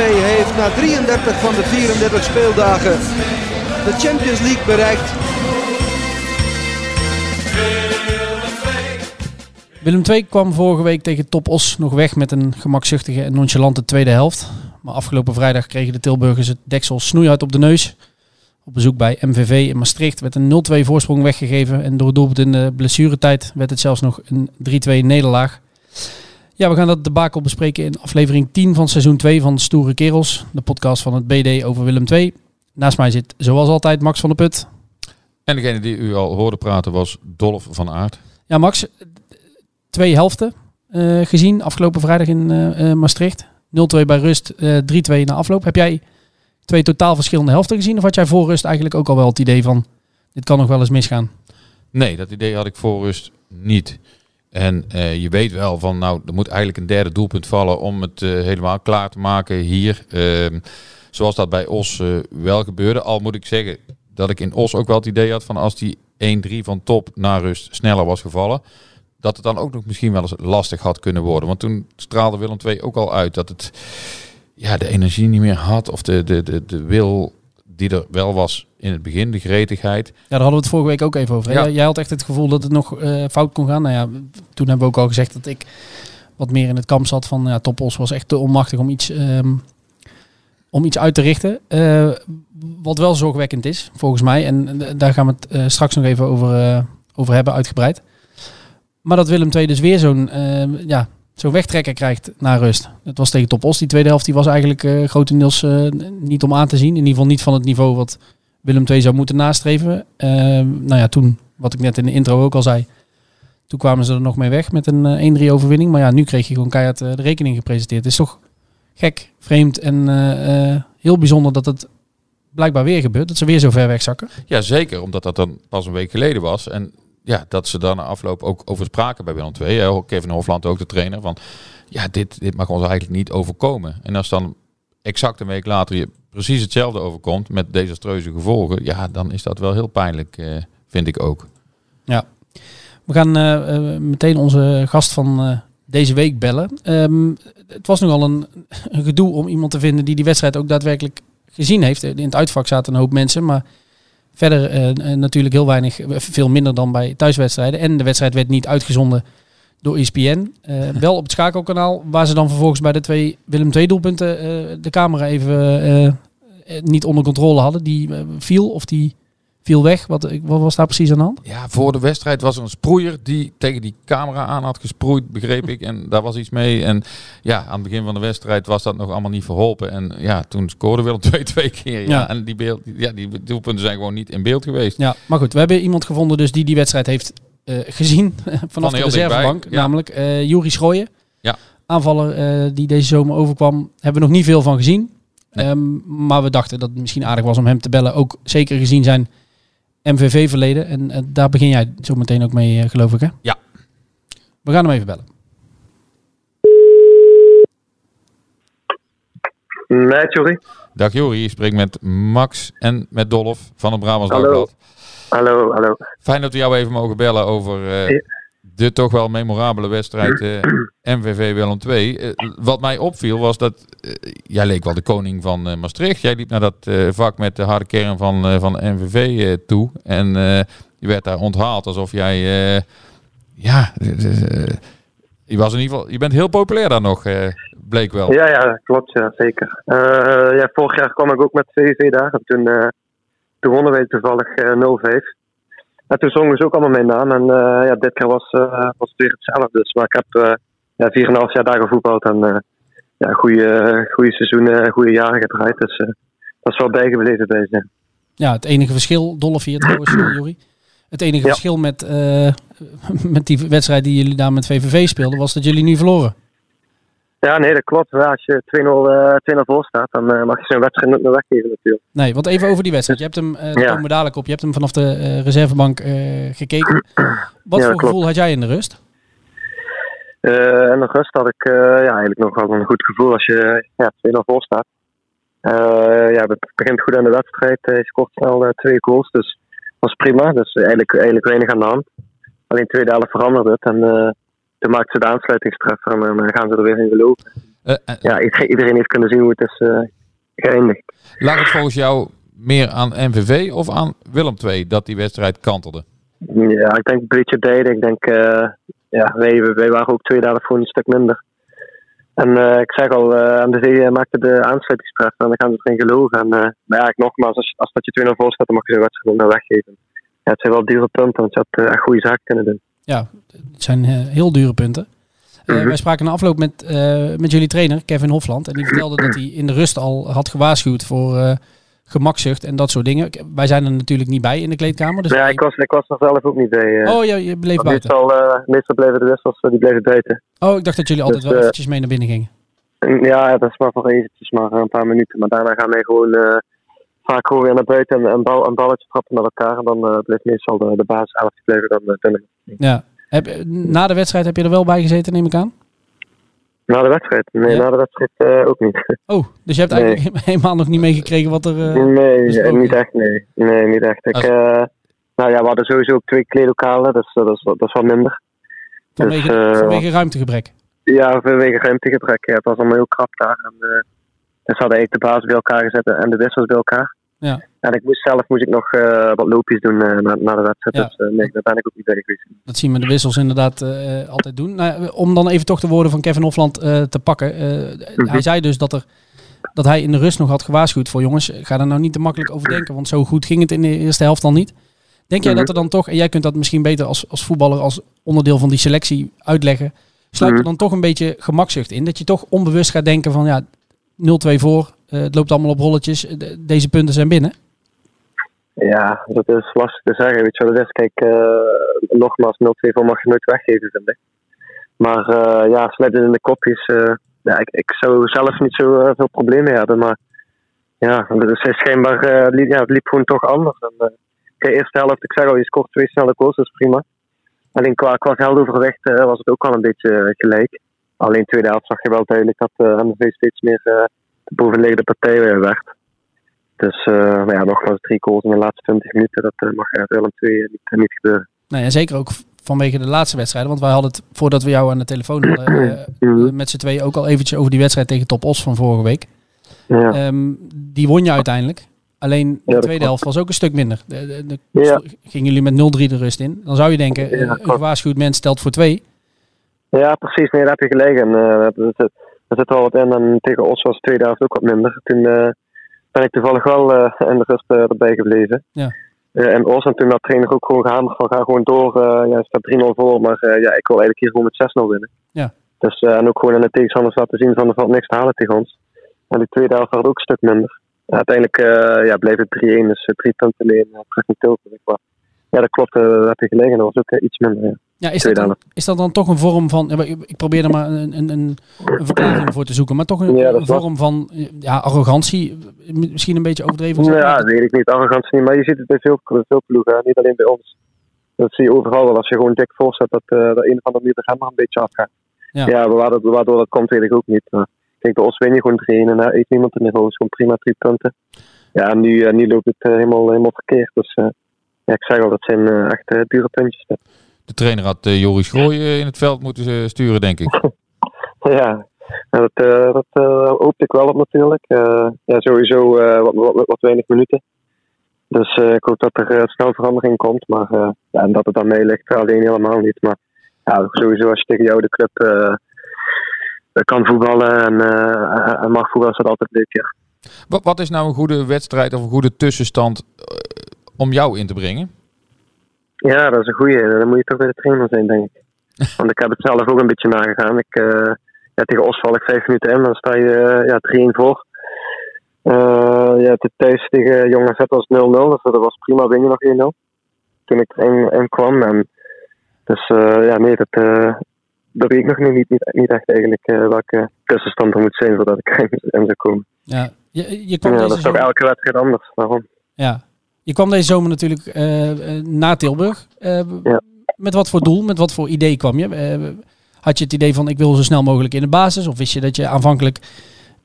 heeft na 33 van de 34 speeldagen de Champions League bereikt. Willem II kwam vorige week tegen Top Os nog weg met een gemakzuchtige en nonchalante tweede helft. Maar afgelopen vrijdag kregen de Tilburgers het deksel snoeihard op de neus. Op bezoek bij MVV in Maastricht werd een 0-2 voorsprong weggegeven. En door doelpunt in de blessuretijd werd het zelfs nog een 3-2 nederlaag. Ja, we gaan dat debakel bespreken in aflevering 10 van seizoen 2 van Stoere Kerels. De podcast van het BD over Willem II. Naast mij zit zoals altijd Max van der Put. En degene die u al hoorde praten was Dolf van Aert. Ja, Max, twee helften eh, gezien afgelopen vrijdag in eh, eh, Maastricht. 0-2 bij rust, eh 3-2 na afloop. Heb jij twee totaal verschillende helften gezien? Of had jij voor rust eigenlijk ook al wel het idee van... dit kan nog wel eens misgaan? Nee, dat idee had ik voor rust niet. En eh, je weet wel van, nou, er moet eigenlijk een derde doelpunt vallen om het eh, helemaal klaar te maken hier. Ehm, zoals dat bij Os eh, wel gebeurde. Al moet ik zeggen dat ik in Os ook wel het idee had van als die 1-3 van top naar rust sneller was gevallen. Dat het dan ook nog misschien wel eens lastig had kunnen worden. Want toen straalde Willem II ook al uit dat het ja, de energie niet meer had. Of de, de, de, de wil die er wel was in het begin, de gretigheid. Ja, daar hadden we het vorige week ook even over. Ja. Jij, had echt het gevoel dat het nog eh, fout kon gaan. Nou ja, toen hebben we ook al gezegd dat ik wat meer in het kamp zat van... Ja, Topos was echt te onmachtig om iets, ehm, om iets uit te richten. Eh, wat wel zorgwekkend is, volgens mij. En eh, daar gaan we het straks nog even over, over hebben, uitgebreid. Maar dat Willem II dus weer zo'n eh, ja, zo'n wegtrekker krijgt naar rust. Het was tegen Topos. Die tweede helft die was eigenlijk grotendeels niet om aan te zien. In ieder geval niet van het niveau wat Willem II zou moeten nastreven. Eh, nou ja, toen, wat ik net in de intro ook al zei... Toen kwamen ze er nog mee weg met een eh, 1-3 overwinning. Maar ja, nu kreeg je gewoon keihard eh, de rekening gepresenteerd. Het is toch gek, vreemd en eh, eh, heel bijzonder dat het blijkbaar weer gebeurt. Dat ze weer zo ver wegzakken. Ja, zeker, omdat dat dan pas een week geleden was. En ja, dat ze dan afloop ook over spraken bij Willem II. Kevin Hofland, ook de trainer, van ja, dit, dit mag ons eigenlijk niet overkomen. En als dan exact een week later je precies hetzelfde overkomt met desastreuze gevolgen, ja, dan is dat wel heel pijnlijk, eh, vind ik ook. Ja. We gaan eh, eh, meteen onze gast van deze week bellen. Ehm, het was nogal een, een gedoe om iemand te vinden die die wedstrijd ook daadwerkelijk gezien heeft. In het uitvak zaten een hoop mensen, maar verder natuurlijk heel weinig, veel minder dan bij thuiswedstrijden. En de wedstrijd werd niet uitgezonden door ESPN. Eh, wel op het schakelkanaal, waar ze dan vervolgens bij de twee Willem II doelpunten eh, de camera even eh, niet onder controle hadden. Die viel of die viel weg. Wat, wat was daar precies aan de hand? Ja, voor de wedstrijd was er een sproeier die tegen die camera aan had gesproeid, begreep ik. En daar was iets mee. En ja, aan het begin van de wedstrijd was dat nog allemaal niet verholpen. En ja, toen scoorde Willem twee twee keer. Ja. Ja. En die, beeld, ja, die doelpunten zijn gewoon niet in beeld geweest. Ja, maar goed, we hebben iemand gevonden dus die die wedstrijd heeft gezien vanaf de heel reservebank. ja. Namelijk eh Juri Schrooien. Ja. Aanvaller eh, die deze zomer overkwam. Hebben we nog niet veel van gezien. Nee. Ehm, maar we dachten dat het misschien aardig was om hem te bellen. Ook zeker gezien zijn MVV-verleden. En eh, daar begin jij zo meteen ook mee, eh, geloof ik, hè? Ja. We gaan hem even bellen. Nee, sorry. Dag Jori, je spreekt met Max en met Dolf van het Brabants Hallo. Dagblad. Hallo, hallo. Fijn dat we jou even mogen bellen over Ja. de toch wel memorabele wedstrijd eh, MVV Willem II. Eh, wat mij opviel was dat jij leek wel de koning van Maastricht. Jij liep naar dat vak met de harde kern van, van MVV toe. En je werd daar onthaald alsof jij... ja, je, was in ieder geval, je bent heel populair daar nog, bleek wel. Ja, ja, klopt, ja, zeker. Ja, vorig jaar kwam ik ook met VV daar. En toen, toen wonnen wij toevallig eh 0-5. En toen zongen ze ook allemaal mijn naam. En eh, ja, dit keer was, eh, was het weer hetzelfde. Dus, maar ik heb eh ja, 4,5 jaar daar gevoetbald. En eh ja, goede, goede seizoenen, goede jaren gedraaid. Dus eh, dat is wel bijgebleven bij ze. Ja, het enige verschil, dolle vier trouwens, eh, Jori. Het enige Ja. verschil met, eh, met die wedstrijd die jullie daar met VVV speelden, was dat jullie nu verloren. Ja, nee, dat klopt. Als je 2-0 eh, 2-0 voor staat, dan eh, mag je zo'n wedstrijd nooit meer weggeven natuurlijk. Nee, want even over die wedstrijd. Je hebt hem, eh daar Ja. komen we dadelijk op, je hebt hem vanaf de eh, reservebank eh, gekeken. Wat Ja, voor klopt. gevoel had jij in de rust? Eh, en de rust had ik eh, ja, eigenlijk nog wel een goed gevoel als je ja, 2-0 voor staat. Eh, ja, het begint goed aan de wedstrijd. Eh, Je scoort snel eh, twee goals, dus dat was prima. Dus eigenlijk, eigenlijk weinig aan de hand. Alleen tweede helft veranderde het en eh, toen maakten ze de aansluitingstreffer en dan gaan ze er weer in geloven. Eh, eh, Ja, iedereen, heeft kunnen zien hoe het is eh, geëindigd. lag het volgens jou meer aan MVV of aan Willem II dat die wedstrijd kantelde? Ja, ik denk een beetje beide. Ik denk, eh, ja, wij, wij waren ook tweede helft gewoon een stuk minder. En eh, ik zeg al, eh MDV maakte de aansluitingstreffer en dan gaan ze erin geloven. En, eh, maar ja, ik nogmaals, als, als dat je 2-0 voor staat, dan mag je de wedstrijd gewoon weggeven. Ja, het zijn wel dure punten, want je had eh, echt goede zaken kunnen doen. Ja, het zijn eh, heel dure punten. Mhm. Wij spraken na afloop met, eh, met jullie trainer, Kevin Hofland. En die vertelde dat hij in de rust al had gewaarschuwd voor gemakzucht en dat soort dingen. Wij zijn er natuurlijk niet bij in de kleedkamer. Dus ja, ik was, ik was er zelf ook niet bij. Oh, ja, je bleef buiten. meestal, eh, meestal bleven de wissels, die bleven buiten. Oh, ik dacht dat jullie altijd Dus, wel eh, eventjes mee naar binnen gingen. En Ja, dat is maar voor eventjes, maar een paar minuten. Maar daarna gaan wij gewoon vaak gewoon weer naar buiten en een, bal, een balletje trappen met elkaar. En dan eh blijft meestal de, de basis elf blijven dan eh, binnen. Ja. Heb, na de wedstrijd heb je er wel bij gezeten, neem ik aan? Na de wedstrijd? Nee, Ja? na de wedstrijd eh, ook niet. Oh, dus je hebt Nee. eigenlijk helemaal nog niet meegekregen wat er... nee, niet echt. Nee, nee niet echt. Ik, nou ja, we hadden sowieso ook twee kleedlokalen, dus dat, is, dat is wel minder. vanwege, dus, vanwege ruimtegebrek. Ja, vanwege ruimtegebrek. Ja, het was allemaal heel krap daar. En, dus hadden eigenlijk de basis bij elkaar gezet en de wissels bij elkaar. Ja. En ik moest zelf moest ik nog eh, wat loopjes doen eh, na, na de wedstrijd. Ja. Dus eh, nee, daar ben ik ook niet bij geweest. Dat zien we de wissels inderdaad altijd doen. Nou, om dan even toch de woorden van Kevin Hofland te pakken. Mhm. Hij zei dus dat, er, dat hij in de rust nog had gewaarschuwd voor jongens. Ga er nou niet te makkelijk over denken. Want zo goed ging het in de eerste helft al niet. Denk jij Mhm. dat er dan toch, en jij kunt dat misschien beter als, als voetballer, als onderdeel van die selectie uitleggen. Sluit er Mhm. dan toch een beetje gemakzucht in? Dat je toch onbewust gaat denken van ja, 0-2 voor. eh, het loopt allemaal op rolletjes. eh, de- deze punten zijn binnen. Ja, dat is lastig te zeggen. Weet je wat het is? Kijk, eh, nogmaals, 0-2 voor mag je nooit weggeven, vind ik. Maar ja, sluiten in de kopjes. eh, ja, ik, ik zou zelf niet zo veel problemen hebben. Maar ja, het is schijnbaar, liep, het liep gewoon toch anders. En, kijk, eerste helft, ik zeg al, je scoort twee snelle goals, dat is prima. Alleen qua, qua geldoverwicht was het ook wel een beetje gelijk. Alleen tweede helft zag je wel duidelijk dat eh MVV steeds meer eh, de bovenliggende partij eh, werd. Dus maar ja, nogmaals drie goals in de laatste 20 minuten. Dat mag er Willem 2 niet, niet gebeuren. Nou ja, zeker ook vanwege de laatste wedstrijden. Want wij hadden het, voordat we jou aan de telefoon hadden, Mhm. met z'n tweeën ook al eventjes over die wedstrijd tegen Top Os van vorige week. Ja. Ehm, die won je uiteindelijk. Alleen de Ja, tweede helft was ook een stuk minder. De, de, de- Ja. Gingen jullie met 0-3 de rust in. Dan zou je denken, een gewaarschuwd mens stelt voor twee. Ja, precies. Nee, daar heb je gelijk. En, eh, er, zit, er zit wel wat in. En tegen Os was de tweede helft ook wat minder. Toen eh, ben ik toevallig wel eh, in de rust erbij gebleven. Ja. En Os en toen had trainer ook gewoon gehamerd van ga gewoon door. ja, het staat 3-0 voor, maar ja, ik wil eigenlijk hier gewoon met 6-0 winnen. Ja. Dus, en ook gewoon aan de tegenstanders laten zien van er valt niks te halen tegen ons. En de tweede helft was ook een stuk minder. Uiteindelijk ja, bleef het 3-1, dus eh, drie punten alleen uh, terug in Tilburg. Ja, dat klopt, eh, daar heb je gelegen. Dat was ook eh, iets minder. Ja. Ja, is, dat dan, is dat dan toch een vorm van... Ik probeer er maar een, een, een, verklaring voor te zoeken. Maar toch een, Ja, vorm van eh, ja, arrogantie. Misschien een beetje overdreven. zo. Ja, dat weet ik niet. Arrogantie niet. Maar je ziet het bij veel, veel ploegen, niet alleen bij ons. Dat zie je overal wel. Als je gewoon dik voorzet, dat dat een of andere manier de remmer een beetje afgaat. Ja. Ja, waardoor, dat- waardoor dat komt, weet ik ook niet. Maar ik denk, bij ons win je gewoon 3-1 en daar eet niemand in niveau. is gewoon prima, drie punten. Ja, nu, nu loopt het helemaal, helemaal verkeerd. Dus ja, ik zeg al, dat zijn eh, echt eh, dure puntjes. De trainer had eh, Joris Grooi in het veld moeten sturen, denk ik. Ja, dat, eh, dat eh, hoopte ik wel op natuurlijk. Ja, sowieso wat, wat, wat weinig minuten. Dus ik hoop dat er snel verandering komt. Maar ja, en dat het aan mij ligt, alleen helemaal niet. Maar ja, sowieso als je tegen jou de club kan voetballen en, en mag voetballen, is dat altijd leuk. Ja. Wat, wat is nou een goede wedstrijd of een goede tussenstand om jou in te brengen? Ja, dat is een goeie. Dan moet je toch bij de trainer zijn, denk ik. Want ik heb het zelf ook een beetje nagegaan. Ik, eh, ja, tegen Os val ik vijf minuten in, dan sta je eh, ja, 3-1 voor. Eh ja, thuis tegen Jong AZ was 0-0, dus dat was prima, win je nog 1-0. Toen ik erin in kwam. En, dus ja, nee, dat, dat weet ik nog niet, niet, niet echt eigenlijk welke tussenstand er moet zijn voordat ik erin in zou komen. Ja, je, je kwam Ja, dat is toch elke wedstrijd anders, daarom. Ja. Je kwam deze zomer natuurlijk eh, eh, na Tilburg. Eh, Ja. Met wat voor doel, met wat voor idee kwam je? Had je het idee van ik wil zo snel mogelijk in de basis? Of wist je dat je aanvankelijk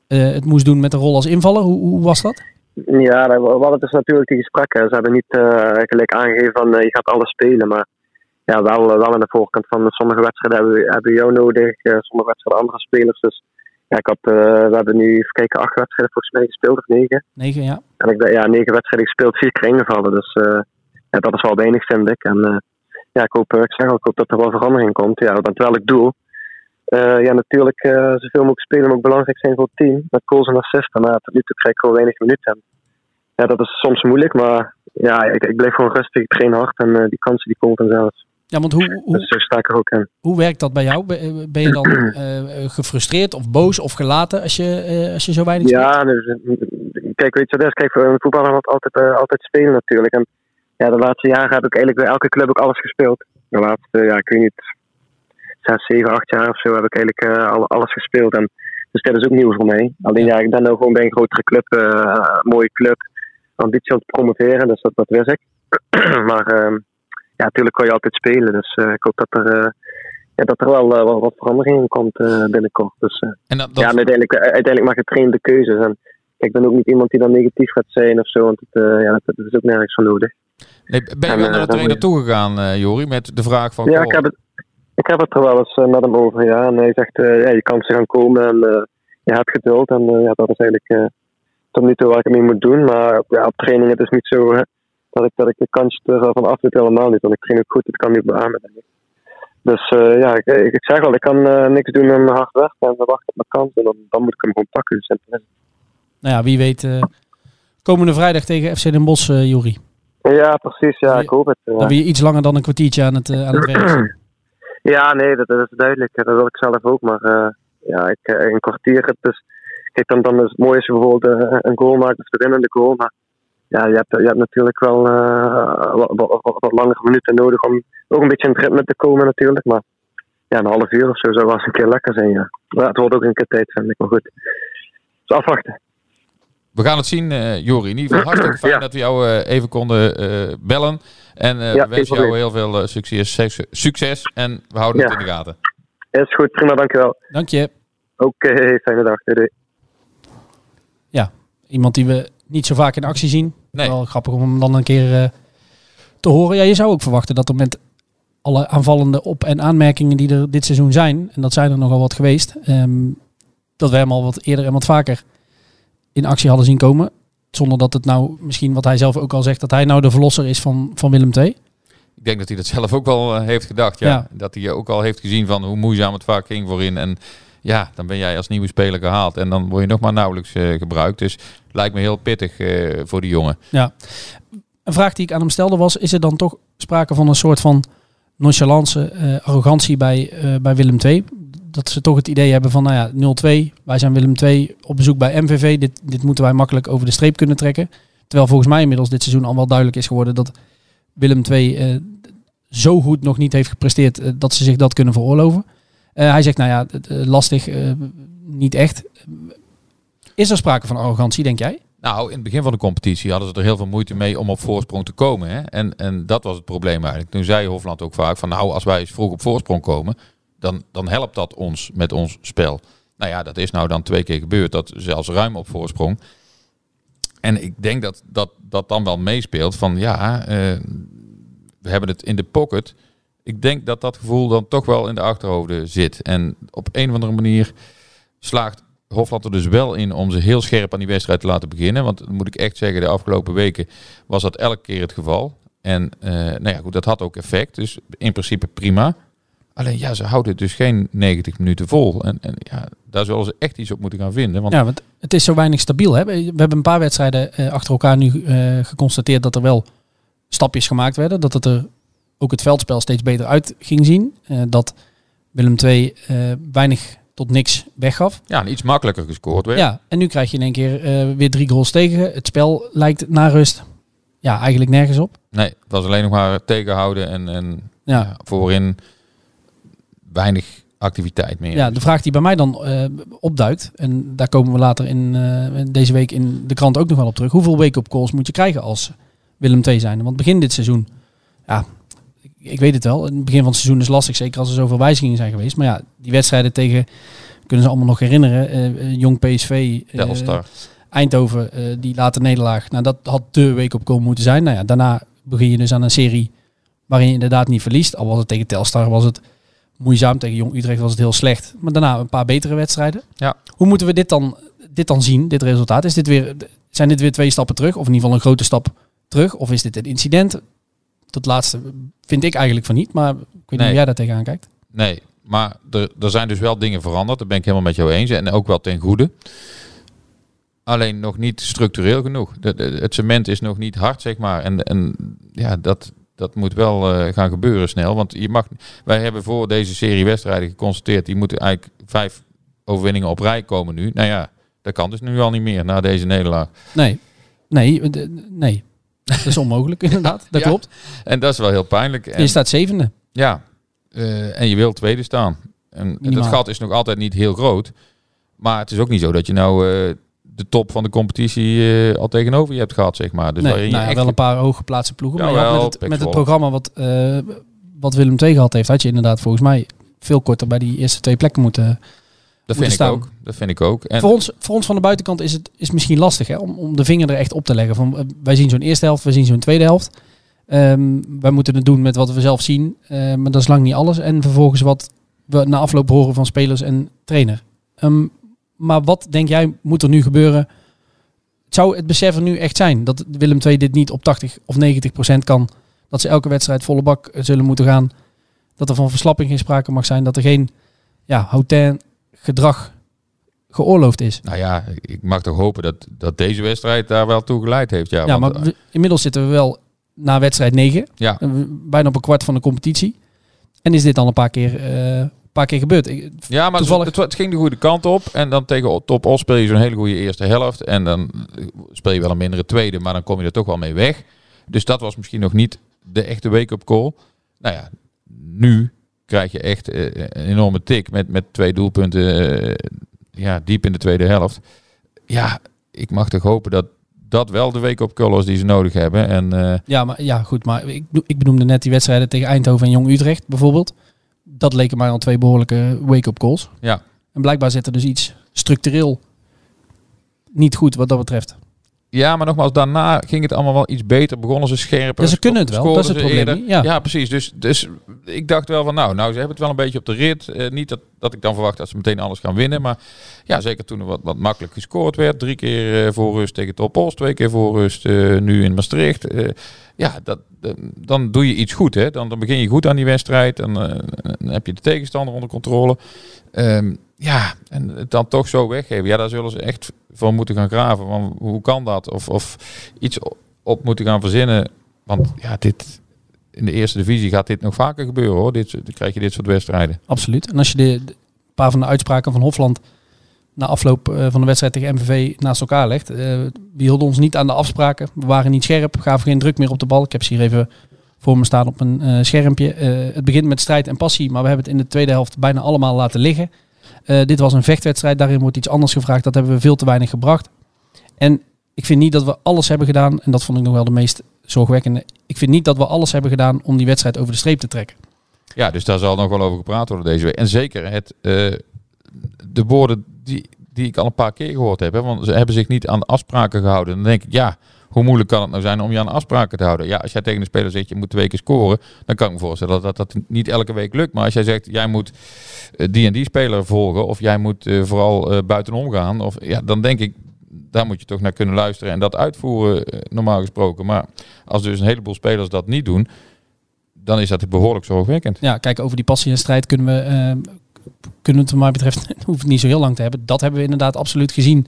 het moest doen met een rol als invaller? Hoe, hoe was dat? Ja, we hadden dus natuurlijk die gesprekken. Ze hebben niet gelijk aangegeven van je gaat alles spelen, maar ja, wel, wel aan de voorkant van sommige wedstrijden hebben we, hebben jou nodig, sommige wedstrijden andere spelers. Dus ja, ik had, eh, we hebben nu even kijken, acht wedstrijden volgens mij gespeeld of negen. Negen, ja. En ik ben ja, negen wedstrijden gespeeld, vier keer ingevallen. Dus eh, ja, dat is wel weinig, vind ik. En eh, ja, ik hoop, ik zeg al, ik hoop dat er wel verandering komt. Ja, want welk doel? Eh, ja, natuurlijk zoveel mogelijk spelen moet ook belangrijk zijn voor het team. Met goals en assists. Maar tot nu toe krijg ik gewoon weinig minuten. En, ja, dat is soms moeilijk, maar ja, ik, ik blijf gewoon rustig. Ik train hard en die kansen die komen vanzelf. Ja, want hoe, hoe, Dus zo sta ik er ook in. hoe werkt dat bij jou? Ben je dan eh, gefrustreerd of boos of gelaten als je, eh, als je zo weinig speelt? Ja, dus, eh, kijk, weet je wat is? Kijk, een voetballer moet altijd, altijd spelen natuurlijk. En ja, de laatste jaren heb ik eigenlijk bij elke club ook alles gespeeld. De laatste, ja, ik weet niet, zes, zeven, acht jaar of zo heb ik eigenlijk al- alles gespeeld. En, dus dat is ook nieuw voor mij. Alleen ja, ik ben nou gewoon bij een grotere club, een mooie club, ambitie om te promoveren, dus dat, dat wist ik. maar ehm, ja, natuurlijk kan je altijd spelen. Dus eh, ik hoop dat er, eh, ja, dat er wel eh, wat, wat verandering in komt binnenkort. Dus, En dat, dat, ja, en uiteindelijk, uiteindelijk maakt trainer de keuzes. En ik ben ook niet iemand die dan negatief gaat zijn of zo, want het, ja, dat, is ook nergens voor nodig. nee, ben je wel naar de trainer toegegaan, Jori, met de vraag van... Ja, ik heb, het, ik heb het er wel eens met hem over, ja. En hij zegt, ja, je kansen gaan komen en je hebt geduld. En ja, dat is eigenlijk tot nu toe waar ik het mee moet doen. Maar ja, op training het is niet zo dat, ik, dat ik de kans ervan af doe, helemaal niet. Want ik train ook goed, dat kan niet beamen, denk ik. Dus eh, ja, ik, ik, zeg wel, ik kan eh, niks doen dan hard werken en wachten op mijn kans. En dan, dan moet ik hem gewoon pakken. Dus. Nou ja, wie weet eh, komende vrijdag tegen FC Den Bosch, Jori. Ja, precies. Ja, ik hoop het. ja. Dan ben je iets langer dan een kwartiertje aan het, aan het werk. Ja, nee, dat, dat is duidelijk. Dat wil ik zelf ook. Maar ja, ik, een kwartier. Het is, kijk, dan, dan is het mooi als je bijvoorbeeld een goal maakt of de winnende goal. Maar ja, je hebt, je hebt natuurlijk wel eh, wat, wat, wat, wat langere minuten nodig om ook een beetje in het ritme te komen natuurlijk. Maar ja, een half uur of zo zou wel eens een keer lekker zijn, ja. Maar het wordt ook een keer tijd, vind ik. Maar goed. Dus afwachten. We gaan het zien, eh Jori. In ieder geval hartstikke fijn Ja. dat we jou eh, even konden eh, bellen. En eh, Ja, we wensen jou probleem. heel veel succes, succes. En we houden het in de gaten. Is goed, prima, dankjewel. Dank je. Oké, fijne dag. Doei, doei. Ja, iemand die we niet zo vaak in actie zien. Nee. Wel grappig om hem dan een keer eh, te horen. Ja, je zou ook verwachten dat er met alle aanvallende op- en aanmerkingen die er dit seizoen zijn, en dat zijn er nogal wat geweest, ehm, dat we hem al wat eerder en wat vaker in actie hadden zien komen. Zonder dat het nou, misschien wat hij zelf ook al zegt, dat hij nou de verlosser is van, van Willem II. Ik denk dat hij dat zelf ook wel eh, heeft gedacht. Ja. Ja. Dat hij ook al heeft gezien van hoe moeizaam het vaak ging voorin. En ja, dan ben jij als nieuwe speler gehaald. En dan word je nog maar nauwelijks eh, gebruikt. Dus lijkt me heel pittig eh, voor die jongen. Ja. Een vraag die ik aan hem stelde was, is er dan toch sprake van een soort van nonchalance, eh, arrogantie bij, bij Willem II? Dat ze toch het idee hebben van, nou ja, 0-2, wij zijn Willem II op bezoek bij MVV, dit, dit moeten wij makkelijk over de streep kunnen trekken. Terwijl volgens mij inmiddels dit seizoen al wel duidelijk is geworden dat Willem II zo goed nog niet heeft gepresteerd dat ze zich dat kunnen veroorloven. Eh, hij zegt, nou ja, lastig, eh, niet echt. Is er sprake van arrogantie, denk jij? Nou, in het begin van de competitie hadden ze er heel veel moeite mee om op voorsprong te komen. Hè? En, en dat was het probleem eigenlijk. Toen zei Hofland ook vaak van nou, als wij eens vroeg op voorsprong komen, dan, dan helpt dat ons met ons spel. Nou ja, dat is nou dan twee keer gebeurd, dat zelfs ruim op voorsprong. En ik denk dat dat, dat dan wel meespeelt van ja, eh, we hebben het in de pocket. Ik denk dat dat gevoel dan toch wel in de achterhoofden zit. En op een of andere manier slaagt Hofland er dus wel in om ze heel scherp aan die wedstrijd te laten beginnen. Want moet ik echt zeggen, de afgelopen weken was dat elke keer het geval. En eh, nou ja, goed, dat had ook effect. Dus in principe prima. Alleen ja, ze houden het dus geen 90 minuten vol. En, en ja, daar zullen ze echt iets op moeten gaan vinden. Want Ja, want het is zo weinig stabiel. Hè? We hebben een paar wedstrijden eh, achter elkaar nu eh, geconstateerd dat er wel stapjes gemaakt werden. Dat het er ook het veldspel steeds beter uit ging zien. Eh, dat Willem II eh, weinig tot niks weggaf. Ja, en iets makkelijker gescoord werd. Ja, en nu krijg je in één keer eh, weer drie goals tegen. Het spel lijkt na rust ja, eigenlijk nergens op. Nee, het was alleen nog maar tegenhouden en, en Ja. ja, voorin weinig activiteit meer. Ja, de vraag die bij mij dan opduikt, en daar komen we later in deze week in de krant ook nog wel op terug. Hoeveel wake-up calls moet je krijgen als Willem II zijn? Want begin dit seizoen, ja, ik, weet het wel. Het begin van het seizoen is lastig, zeker als er zoveel wijzigingen zijn geweest. Maar ja, die wedstrijden tegen, kunnen ze allemaal nog herinneren, eh, eh, Jong PSV, eh, Telstar. Eindhoven, eh, die late nederlaag. Nou, dat had de wake-up call moeten zijn. Nou ja, daarna begin je dus aan een serie waarin je inderdaad niet verliest. Al was het tegen Telstar, was het moeizaam. Tegen Jong Utrecht was het heel slecht. Maar daarna een paar betere wedstrijden. Ja. Hoe moeten we dit dan, dit dan zien, dit resultaat? Is dit weer, zijn dit weer twee stappen terug? Of in ieder geval een grote stap terug? Of is dit een incident? Dat laatste vind ik eigenlijk van niet. Maar ik weet niet Nee. hoe jij daar tegenaan kijkt. Nee, maar er, er zijn dus wel dingen veranderd. Daar ben ik helemaal met jou eens. En ook wel ten goede. Alleen nog niet structureel genoeg. De, de- het cement is nog niet hard, zeg maar. En, en ja, dat, dat moet wel eh, gaan gebeuren snel. Want je mag, wij hebben voor deze serie wedstrijden geconstateerd... die moeten eigenlijk vijf overwinningen op rij komen nu. Nou ja, dat kan dus nu al niet meer na deze nederlaag. Nee, nee, nee. Dat is onmogelijk inderdaad. Dat Ja. klopt. En dat is wel heel pijnlijk. En, Je staat zevende. Ja, eh, en je wilt tweede staan. En Minimaal. dat gat is nog altijd niet heel groot. Maar het is ook niet zo dat je nou eh, de top van de competitie eh, al tegenover je hebt gehad, zeg maar. Dus nee, waarin je nou echt- wel een paar hooggeplaatste ploegen. maar met, het, met het programma wat, wat Willem II gehad heeft, had je inderdaad volgens mij veel korter bij die eerste twee plekken moeten. Dat vind ik ook. Dat vind ik ook. En voor, ons, voor ons van de buitenkant is het is misschien lastig hè, om, om de vinger er echt op te leggen. Van, eh, wij zien zo'n eerste helft, wij zien zo'n tweede helft. Ehm, wij moeten het doen met wat we zelf zien, eh, maar dat is lang niet alles. En vervolgens wat we na afloop horen van spelers en trainer. Ehm, maar wat denk jij moet er nu gebeuren? Zou het besef er nu echt zijn dat Willem II dit niet op 80 of 90 procent kan? Dat ze elke wedstrijd volle bak eh, zullen moeten gaan? Dat er van verslapping geen sprake mag zijn? Dat er geen ja, houten gedrag geoorloofd is? nou ja, ik mag toch hopen dat, dat deze wedstrijd daar wel toe geleid heeft. Ja, Ja, want, maar we- inmiddels zitten we wel na wedstrijd 9. ja, Bijna op een kwart van de competitie. En is dit al een paar keer, eh, paar keer gebeurd. Ik- Ja, maar Toevallig- het, het ging de goede kant op. En dan tegen Top Os speel je zo'n hele goede eerste helft. En dan speel je wel een mindere tweede, maar dan kom je er toch wel mee weg. Dus dat was misschien nog niet de echte wake-up call. Nou ja, nu krijg je echt eh, een enorme tik met, met twee doelpunten eh, ja, diep in de tweede helft. Ja, ik mag toch hopen dat dat wel de wake-up call is die ze nodig hebben. En eh, Ja, maar, ja goed. Maar ik, ik benoemde net die wedstrijden tegen Eindhoven en Jong Utrecht bijvoorbeeld. Dat leken mij al twee behoorlijke wake-up calls. ja, En blijkbaar zit er dus iets structureel niet goed wat dat betreft. Ja, maar nogmaals, daarna ging het allemaal wel iets beter. Begonnen ze scherper. Ja, ze kunnen het wel, dat is het probleem niet, ja. precies. Dus, dus ik dacht wel van, nou, nou, ze hebben het wel een beetje op de rit. Eh, niet dat, dat ik dan verwacht dat ze meteen alles gaan winnen. Maar ja, zeker toen er wat, wat makkelijk gescoord werd. Drie keer eh, voor rust tegen Topos. Twee keer voor rust eh, nu in Maastricht. Ja, dat, dan doe je iets goed. Hè? Dan, dan begin je goed aan die wedstrijd. Dan, eh, dan heb je de tegenstander onder controle. Ehm, ja, en het dan toch zo weggeven. Ja, daar zullen ze echt voor moeten gaan graven. Want hoe kan dat? Of, of iets op moeten gaan verzinnen. Want ja, dit, in de eerste divisie gaat dit nog vaker gebeuren hoor. Dit, dan krijg je dit soort wedstrijden. Absoluut. En als je de, paar van de uitspraken van Hofland na afloop eh, van de wedstrijd tegen MVV naast elkaar legt. eh we hielden ons niet aan de afspraken. We waren niet scherp, gaven geen druk meer op de bal. Ik heb ze hier even voor me staan op een eh, schermpje. Het begint met strijd en passie, maar we hebben het in de tweede helft bijna allemaal laten liggen. Eh, dit was een vechtwedstrijd, daarin wordt iets anders gevraagd. Dat hebben we veel te weinig gebracht. En ik vind niet dat we alles hebben gedaan, en dat vond ik nog wel de meest zorgwekkende. Ik vind niet dat we alles hebben gedaan om die wedstrijd over de streep te trekken. Ja, dus daar zal nog wel over gepraat worden deze week. En zeker het, eh, de woorden die, die ik al een paar keer gehoord heb. Want ze hebben zich niet aan de afspraken gehouden. Dan denk ik, ja, hoe moeilijk kan het nou zijn om je aan afspraken te houden? Ja, als jij tegen een speler zegt, je moet twee keer scoren. Dan kan ik me voorstellen dat dat, niet elke week lukt. Maar als jij zegt, jij moet eh, die en die speler volgen. Of jij moet eh, vooral eh, buitenom gaan. Of, ja, dan denk ik, daar moet je toch naar kunnen luisteren en dat uitvoeren, normaal gesproken. Maar als dus een heleboel spelers dat niet doen, dan is dat behoorlijk zorgwekkend. ja, kijk, over die passie en strijd kunnen we, kunnen het wat mij betreft, hoeft het niet zo heel lang te hebben. Dat hebben we inderdaad absoluut gezien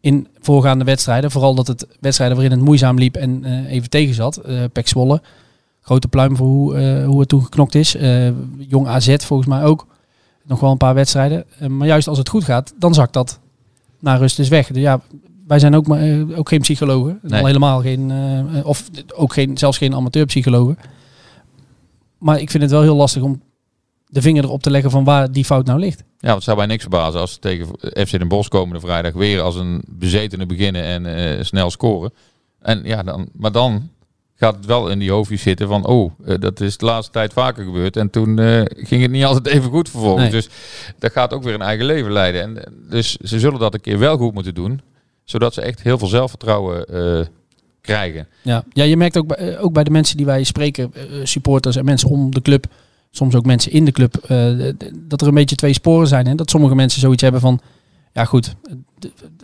in voorgaande wedstrijden. Vooral dat het wedstrijden waarin het moeizaam liep en eh, even tegen zat. Eh Pek Zwolle Grote pluim voor hoe, eh, hoe het toen geknokt is. Jong AZ volgens mij ook. Nog wel een paar wedstrijden. Maar juist als het goed gaat, dan zakt dat naar rust is weg. Dus ja, wij zijn ook, maar, ook geen psychologen. Nee. Al helemaal geen, of ook geen, zelfs geen amateurpsychologen. Maar ik vind het wel heel lastig om de vinger erop te leggen van waar die fout nou ligt. Ja, want het zou bij niks verbazen als ze tegen FC Den Bosch komende vrijdag weer als een bezetene beginnen en eh, snel scoren. En ja, dan, maar dan gaat het wel in die hoofdjes zitten van, oh, eh, dat is de laatste tijd vaker gebeurd. En toen eh, ging het niet altijd even goed vervolgens. Nee. Dus dat gaat ook weer een eigen leven leiden. En, dus ze zullen dat een keer wel goed moeten doen, zodat ze echt heel veel zelfvertrouwen krijgen. Ja, ja je merkt ook bij, ook bij de mensen die wij spreken, supporters en mensen om de club, soms ook mensen in de club, eh, dat er een beetje twee sporen zijn. Hè? Dat sommige mensen zoiets hebben van, ja goed,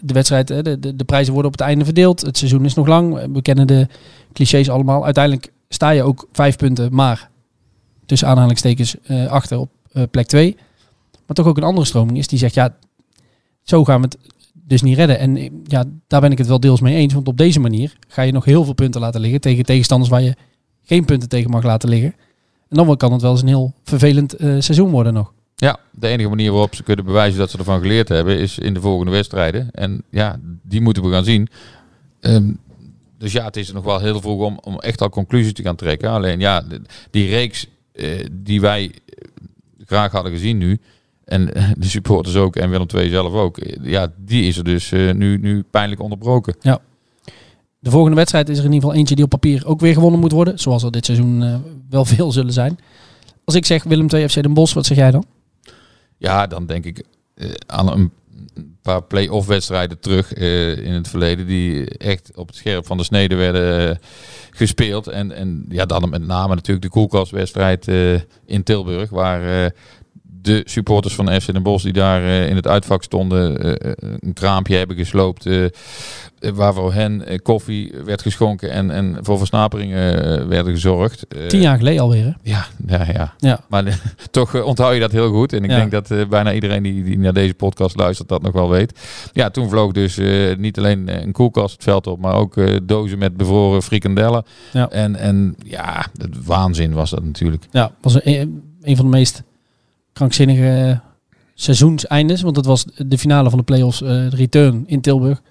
de, wedstrijd, de, de, de prijzen worden op het einde verdeeld, het seizoen is nog lang, we kennen de clichés allemaal. Uiteindelijk sta je ook vijf punten, maar tussen aanhalingstekens eh, achter op eh, plek twee. Maar toch ook een andere stroming is die zegt, ja, zo gaan we het dus niet redden. En ja, daar ben ik het wel deels mee eens. Want op deze manier ga je nog heel veel punten laten liggen tegen tegenstanders waar je geen punten tegen mag laten liggen. En dan kan het wel eens een heel vervelend eh, seizoen worden nog. Ja, de enige manier waarop ze kunnen bewijzen dat ze ervan geleerd hebben, is in de volgende wedstrijden. En ja, die moeten we gaan zien. Ehm, dus ja, het is nog wel heel vroeg om, om echt al conclusies te gaan trekken. Alleen ja, de- die reeks eh, die wij eh, graag hadden gezien nu, en de supporters ook, en Willem II zelf ook, ja, die is er dus nu, nu pijnlijk onderbroken. De volgende wedstrijd is er in ieder geval eentje die op papier ook weer gewonnen moet worden. Zoals er dit seizoen eh, wel veel zullen zijn. Als ik zeg Willem II FC Den Bosch, wat zeg jij dan? Ja, dan denk ik eh, aan een paar play-off wedstrijden terug eh, in het verleden die echt op het scherp van de snede werden gespeeld. En, en ja, dan met name natuurlijk de koelkastwedstrijd in Tilburg, waar de supporters van FC Den Bosch die daar eh, in het uitvak stonden eh, eh, een kraampje hebben gesloopt. eh, eh, waar voor hen koffie werd geschonken en, en voor versnaperingen werden gezorgd. Tien jaar geleden alweer. Hè? Ja, ja, ja. Ja. Maar toch onthoud je dat heel goed. En ik Ja. denk dat bijna iedereen die, die naar deze podcast luistert dat nog wel weet. Ja, toen vloog dus niet alleen een koelkast het veld op, maar ook dozen met bevroren frikandellen. Ja. En, en ja, het waanzin was dat natuurlijk. Ja, was een, een van de meest krankzinnige eh, seizoenseindes. Want het was de finale van de play-offs, eh, de return in Tilburg.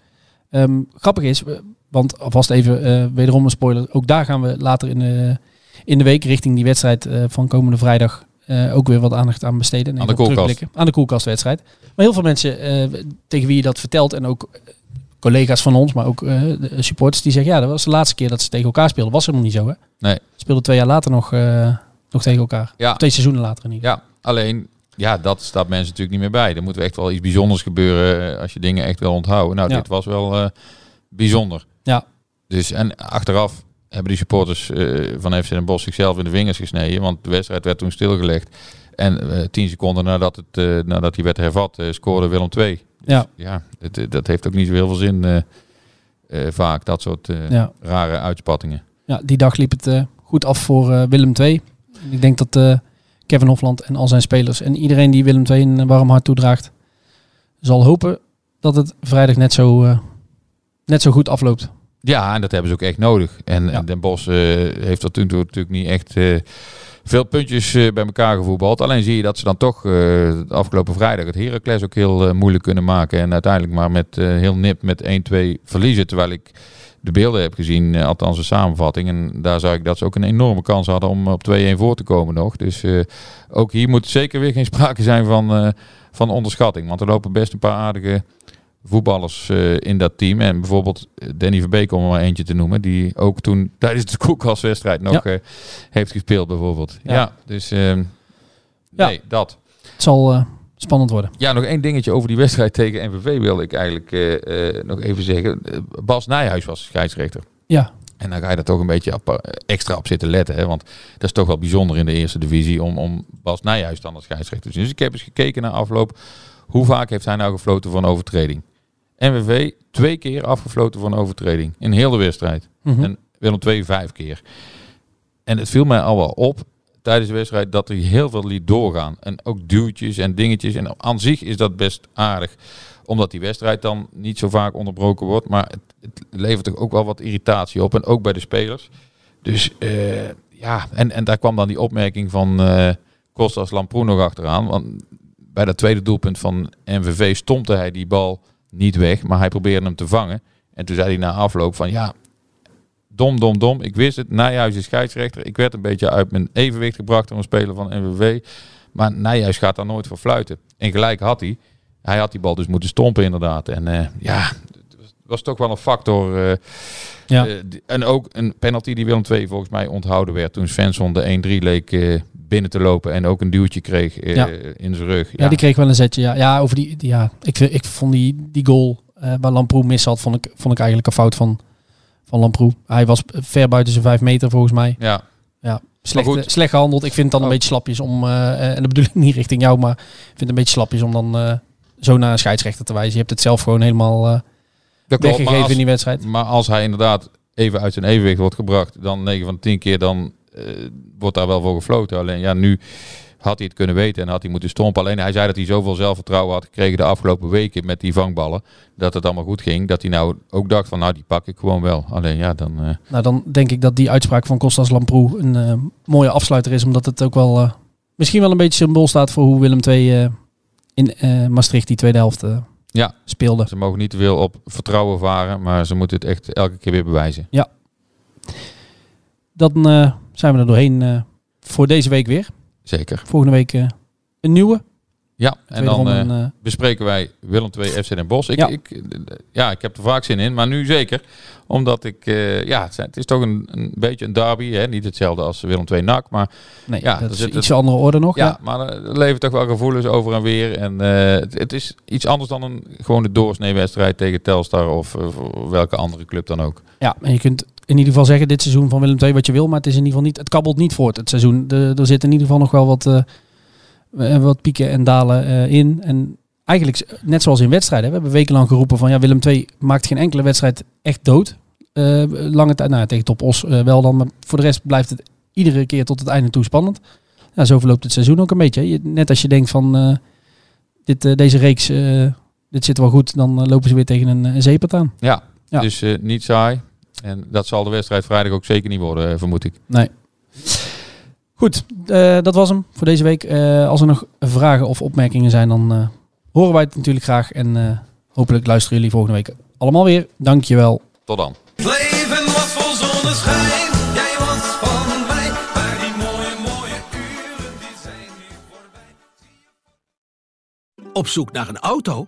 Ehm, grappig is, want alvast even eh, wederom een spoiler. Ook daar gaan we later in de, in de week richting die wedstrijd van komende vrijdag ook weer wat aandacht aan besteden. En Aan de koelkast. Aan de koelkastwedstrijd. Maar heel veel mensen tegen wie je dat vertelt en ook collega's van ons, maar ook supporters die zeggen ja, dat was de laatste keer dat ze tegen elkaar speelden. Was helemaal niet zo hè? Nee. Speelden twee jaar later nog, nog tegen elkaar. Ja. Twee seizoenen later in ieder geval. Ja, alleen, ja, dat staat mensen natuurlijk niet meer bij. Er moet echt wel iets bijzonders gebeuren eh, als je dingen echt wil onthouden. Nou, Ja. dit was wel eh, bijzonder. Ja. Dus, en achteraf hebben die supporters eh, van FC Den Bosch zichzelf in de vingers gesneden. Want de wedstrijd werd toen stilgelegd. En eh, tien seconden nadat, het, nadat die werd hervat, scoorde Willem II. Ja. Ja, het, dat heeft ook niet zo heel veel zin vaak, dat soort Ja. rare uitspattingen. ja, die dag liep het goed af voor Willem II. En Ik denk dat Kevin Hofland en al zijn spelers en iedereen die Willem II een warm hart toedraagt, zal hopen dat het vrijdag net zo, eh, net zo goed afloopt. Ja, en dat hebben ze ook echt nodig. En, Ja. en Den Bosch eh, heeft tot nu toe natuurlijk niet echt eh, veel puntjes bij elkaar gevoetbald. Alleen zie je dat ze dan toch de afgelopen vrijdag het Heracles ook heel moeilijk kunnen maken. En uiteindelijk maar met heel nip met 1-2 verliezen. Terwijl ik de beelden heb gezien, eh, althans de samenvatting. En daar zag ik dat ze ook een enorme kans hadden om op 2-1 voor te komen nog. Dus eh, ook hier moet zeker weer geen sprake zijn van, eh, van onderschatting. Want er lopen best een paar aardige voetballers in dat team. En bijvoorbeeld Danny Verbeek, om er maar eentje te noemen. Die ook toen tijdens de koelkastwedstrijd nog heeft gespeeld bijvoorbeeld. Ja, Ja. dus ehm, Ja. nee, dat. Het zal spannend worden. Ja, nog één dingetje over die wedstrijd tegen MVV wilde ik eigenlijk eh, eh, nog even zeggen. Eh, Bas Nijhuis was scheidsrechter. Ja, En dan ga je daar toch een beetje extra op zitten letten. Hè? Want dat is toch wel bijzonder in de eerste divisie om, om Bas Nijhuis dan als scheidsrechter te zien. Dus ik heb eens gekeken naar afloop. Hoe vaak heeft hij nou gefloten voor een overtreding? MVV twee keer afgefloten voor een overtreding. In heel de wedstrijd. Mhm. En Willem II vijf keer. En het viel mij al wel op tijdens de wedstrijd dat hij heel veel liet doorgaan. En ook duwtjes en dingetjes. En aan zich is dat best aardig. Omdat die wedstrijd dan niet zo vaak onderbroken wordt. Maar het, levert toch ook wel wat irritatie op. En ook bij de spelers. Dus eh, ja, en, en daar kwam dan die opmerking van eh Kostas Lamproen nog achteraan. Want bij dat tweede doelpunt van NVV stompte hij die bal niet weg, maar hij probeerde hem te vangen. En toen zei hij na afloop van ja, dom, dom, dom. Ik wist het. Nijhuis is scheidsrechter. Ik werd een beetje uit mijn evenwicht gebracht door een speler van NVV. Maar Nijhuis gaat daar nooit voor fluiten. En gelijk had hij. Hij had die bal dus moeten stompen inderdaad. En eh, ja, het was, toch wel een factor. eh, Ja. eh, en ook een penalty die Willem II volgens mij onthouden werd. Toen Svensson de 1-3 leek binnen te lopen. En ook een duwtje kreeg Ja. in zijn rug. Ja, die kreeg wel een zetje. Ja, ja over die, die- ja ik, ik vond die, die goal waar Lamproe mis had, vond ik, vond ik eigenlijk een fout van, van Lamproe. Hij was ver buiten zijn vijf meter volgens mij. ja. Slecht, goed. eh, slecht gehandeld. Ik vind het dan een Oh. beetje slapjes om, eh, eh, en dat bedoel ik niet richting jou, maar ik vind het een beetje slapjes om dan eh, zo naar een scheidsrechter te wijzen. Je hebt het zelf gewoon helemaal Dat klopt, maar weggegeven als- in die wedstrijd. Maar als hij inderdaad even uit zijn evenwicht wordt gebracht, dan 9 van de 10 keer, dan wordt daar wel voor gefloten. Alleen ja, nu had hij het kunnen weten en had hij moeten stompen. Alleen hij zei dat hij zoveel zelfvertrouwen had gekregen de afgelopen weken met die vangballen, dat het allemaal goed ging. Dat hij nou ook dacht van, nou die pak ik gewoon wel. Alleen ja, dan... eh, Nou, dan denk ik dat die uitspraak van Kostas Lamproe een eh, mooie afsluiter is, omdat het ook wel eh, misschien wel een beetje symbool staat voor hoe Willem II in Maastricht die tweede helft Ja. speelde. ze mogen niet te veel op vertrouwen varen, maar ze moeten het echt elke keer weer bewijzen. Dan eh, zijn we er doorheen voor deze week weer. Zeker. Volgende week eh, een nieuwe. Ja, en dan... eh, eh, bespreken wij Willem 2 FC Den Bosch. Ik, Ja. Ik, ja, ik heb er vaak zin in, maar nu zeker. Omdat ik, ja, het, zijn- het is toch een, een beetje een derby. Hè? Niet hetzelfde als Willem 2 NAC, maar nee, ja, dat is iets het- andere orde nog. ja, Ja. maar er leven toch wel gevoelens over en weer. En het, is iets anders dan een gewone doorsnee-wedstrijd tegen Telstar of welke andere club dan ook. ja, en je kunt in ieder geval zeggen dit seizoen van Willem II wat je wil, maar het is in ieder geval niet, het kabbelt niet voort het seizoen. De, er zit in ieder geval nog wel wat, eh, wat pieken en dalen eh, in. En eigenlijk net zoals in wedstrijden. We hebben wekenlang geroepen van ja, Willem II maakt geen enkele wedstrijd echt dood. Lange tijd, nou tegen Top Os wel dan, maar voor de rest blijft het iedere keer tot het einde toe spannend. Ja, zo verloopt het seizoen ook een beetje. Je, net als je denkt van dit, deze reeks, dit zit wel goed, dan lopen ze weer tegen een, een zeepert aan. Ja, Ja. dus niet saai. En dat zal de wedstrijd vrijdag ook zeker niet worden, eh, vermoed ik. Nee. Goed, eh, dat was hem voor deze week. Eh, als er nog vragen of opmerkingen zijn, dan eh, horen wij het natuurlijk graag. En eh, hopelijk luisteren jullie volgende week allemaal weer. Dankjewel. Tot dan. Het leven was vol zonneschijn, jij was van mij. Maar die mooie, mooie uren, die zijn nu voorbij. Op zoek naar een auto?